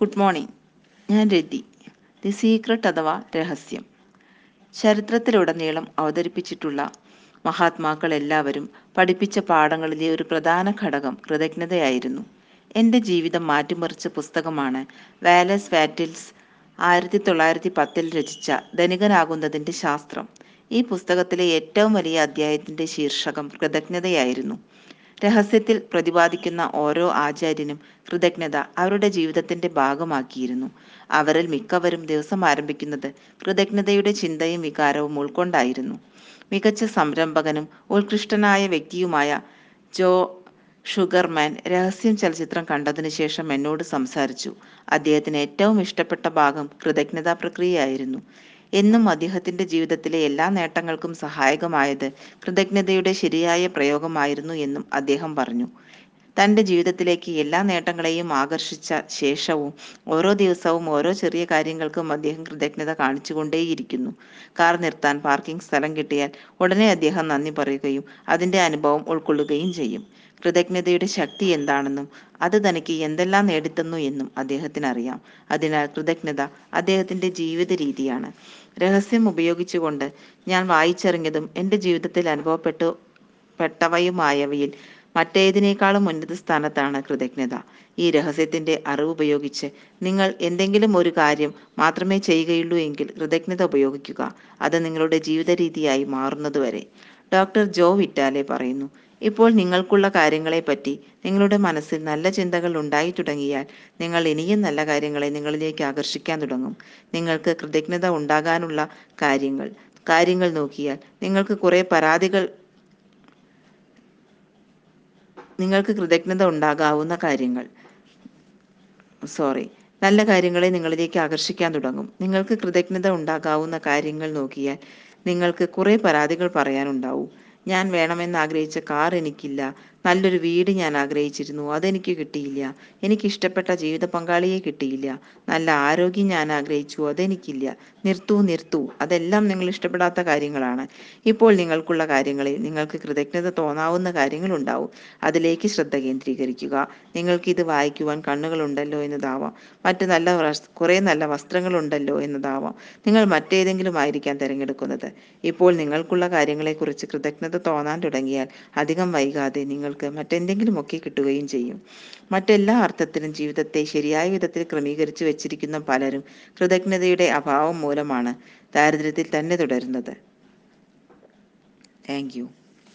Good morning ഞാൻ രതി. The secret അഥവാ രഹസ്യം. ചരിത്രത്തിലുടനീളം അവതരിപ്പിച്ചിട്ടുള്ള മഹാത്മാക്കൾ എല്ലാവരും പഠിപ്പിച്ച പാഠങ്ങളിലെ ഒരു പ്രധാന ഘടകം കൃതജ്ഞതയായിരുന്നു. എന്റെ ജീവിതം മാറ്റിമറിച്ച പുസ്തകമാണ് വാലസ് വാറ്റിൽസ് ആയിരത്തി തൊള്ളായിരത്തി പത്തിൽ രചിച്ച ധനികനാകുന്നതിന്റെ ശാസ്ത്രം. ഈ പുസ്തകത്തിലെ ഏറ്റവും വലിയ അധ്യായത്തിന്റെ ശീർഷകം കൃതജ്ഞതയായിരുന്നു. രഹസ്യത്തിൽ പ്രതിപാദിക്കുന്ന ഓരോ ആചാര്യനും കൃതജ്ഞത അവരുടെ ജീവിതത്തിന്റെ ഭാഗമാക്കിയിരുന്നു. അവരിൽ മിക്കവരും ദിവസം ആരംഭിക്കുന്നത് കൃതജ്ഞതയുടെ ചിന്തയും വികാരവും ഉൾക്കൊണ്ടായിരുന്നു. മികച്ച സംരംഭകനും ഉത്കൃഷ്ടനായ വ്യക്തിയുമായ ജോ ഷുഗർമാൻ രഹസ്യം ചലച്ചിത്രം കണ്ടതിനു ശേഷം എന്നോട് സംസാരിച്ചു. അദ്ദേഹത്തിന് ഏറ്റവും ഇഷ്ടപ്പെട്ട ഭാഗം കൃതജ്ഞതാ പ്രക്രിയയായിരുന്നു. എന്നും അദ്ദേഹത്തിന്റെ ജീവിതത്തിലെ എല്ലാ നേട്ടങ്ങൾക്കും സഹായകമായത് കൃതജ്ഞതയുടെ ശരിയായ പ്രയോഗമായിരുന്നു എന്നും അദ്ദേഹം പറഞ്ഞു. തന്റെ ജീവിതത്തിലേക്ക് എല്ലാ നേട്ടങ്ങളെയും ആകർഷിച്ച ശേഷവും ഓരോ ദിവസവും ഓരോ ചെറിയ കാര്യങ്ങൾക്കും അദ്ദേഹം കൃതജ്ഞത കാണിച്ചുകൊണ്ടേയിരിക്കുന്നു. കാർ നിർത്താൻ പാർക്കിംഗ് സ്ഥലം കിട്ടിയാൽ ഉടനെ അദ്ദേഹം നന്ദി പറയുകയും അതിന്റെ അനുഭവം ഉൾക്കൊള്ളുകയും ചെയ്യും. കൃതജ്ഞതയുടെ ശക്തി എന്താണെന്നും അത് തനിക്ക് എന്തെല്ലാം നേടിത്തന്നു എന്നും അദ്ദേഹത്തിന് അറിയാം അതിനാൽ കൃതജ്ഞത അദ്ദേഹത്തിന്റെ ജീവിത രീതിയാണ്. രഹസ്യം ഉപയോഗിച്ചുകൊണ്ട് ഞാൻ വായിച്ചറിഞ്ഞതും എന്റെ ജീവിതത്തിൽ അനുഭവപ്പെട്ടു പെട്ടവയുമായവയിൽ മറ്റേതിനേക്കാളും ഉന്നത സ്ഥാനത്താണ് കൃതജ്ഞത. ഈ രഹസ്യത്തിന്റെ അറിവ് ഉപയോഗിച്ച് നിങ്ങൾ എന്തെങ്കിലും ഒരു കാര്യം മാത്രമേ ചെയ്യുകയുള്ളൂ എങ്കിൽ കൃതജ്ഞത ഉപയോഗിക്കുക. അത് നിങ്ങളുടെ ജീവിത രീതിയായി മാറുന്നതുവരെ. ഡോക്ടർ ജോ വിറ്റാലെ പറയുന്നു ഇപ്പോൾ നിങ്ങൾക്കുള്ള കാര്യങ്ങളെപ്പറ്റി നിങ്ങളുടെ മനസ്സിൽ നല്ല ചിന്തകൾ ഉണ്ടായി തുടങ്ങിയാൽ നിങ്ങൾ ഇനിയും നല്ല കാര്യങ്ങളെ നിങ്ങളിലേക്ക് ആകർഷിക്കാൻ തുടങ്ങും. നിങ്ങൾക്ക് കൃതജ്ഞത ഉണ്ടാകാനുള്ള കാര്യങ്ങൾ കാര്യങ്ങൾ നോക്കിയാൽ നിങ്ങൾക്ക് കുറെ പരാതികൾ നിങ്ങൾക്ക് കൃതജ്ഞത ഉണ്ടാകാവുന്ന കാര്യങ്ങൾ. സോറി നല്ല കാര്യങ്ങളെ നിങ്ങളിലേക്ക് ആകർഷിക്കാൻ തുടങ്ങും. നിങ്ങൾക്ക് കൃതജ്ഞത ഉണ്ടാകാവുന്ന കാര്യങ്ങൾ നോക്കിയാൽ നിങ്ങൾക്ക് കുറെ പരാതികൾ പറയാനുണ്ടാവും. ഞാൻ വേണമെന്ന് ആഗ്രഹിച്ച കാർ എനിക്കില്ല. നല്ലൊരു വീട് ഞാൻ ആഗ്രഹിച്ചിരുന്നു. അതെനിക്ക് കിട്ടിയില്ല. എനിക്ക് ഇഷ്ടപ്പെട്ട ജീവിത പങ്കാളിയെ കിട്ടിയില്ല. നല്ല ആരോഗ്യം ഞാൻ ആഗ്രഹിച്ചു. അതെനിക്കില്ല. നിർത്തൂ നിർത്തൂ. അതെല്ലാം നിങ്ങൾ ഇഷ്ടപ്പെടാത്ത കാര്യങ്ങളാണ്. ഇപ്പോൾ നിങ്ങൾക്കുള്ള കാര്യങ്ങളിൽ നിങ്ങൾക്ക് കൃതജ്ഞത തോന്നാവുന്ന കാര്യങ്ങളുണ്ടാവും. അതിലേക്ക് ശ്രദ്ധ കേന്ദ്രീകരിക്കുക. നിങ്ങൾക്ക് ഇത് വായിക്കുവാൻ കണ്ണുകളുണ്ടല്ലോ എന്നതാവാം. മറ്റ് നല്ല കുറേ നല്ല വസ്ത്രങ്ങളുണ്ടല്ലോ എന്നതാവാം. നിങ്ങൾ മറ്റേതെങ്കിലും ആയിരിക്കാൻ തിരഞ്ഞെടുക്കുന്നത്. ഇപ്പോൾ നിങ്ങൾക്കുള്ള കാര്യങ്ങളെക്കുറിച്ച് കൃതജ്ഞത തോന്നാൻ തുടങ്ങിയാൽ അധികം വൈകാതെ നിങ്ങൾ നിങ്ങൾക്ക് മറ്റെന്തെങ്കിലുമൊക്കെ കിട്ടുകയും ചെയ്യും. മറ്റെല്ലാ അർത്ഥത്തിലും ജീവിതത്തെ ശരിയായ വിധത്തിൽ ക്രമീകരിച്ചു വെച്ചിരിക്കുന്ന പലരും കൃതജ്ഞതയുടെ അഭാവം മൂലമാണ് ദാരിദ്ര്യത്തിൽ തന്നെ തുടരുന്നത്. താങ്ക്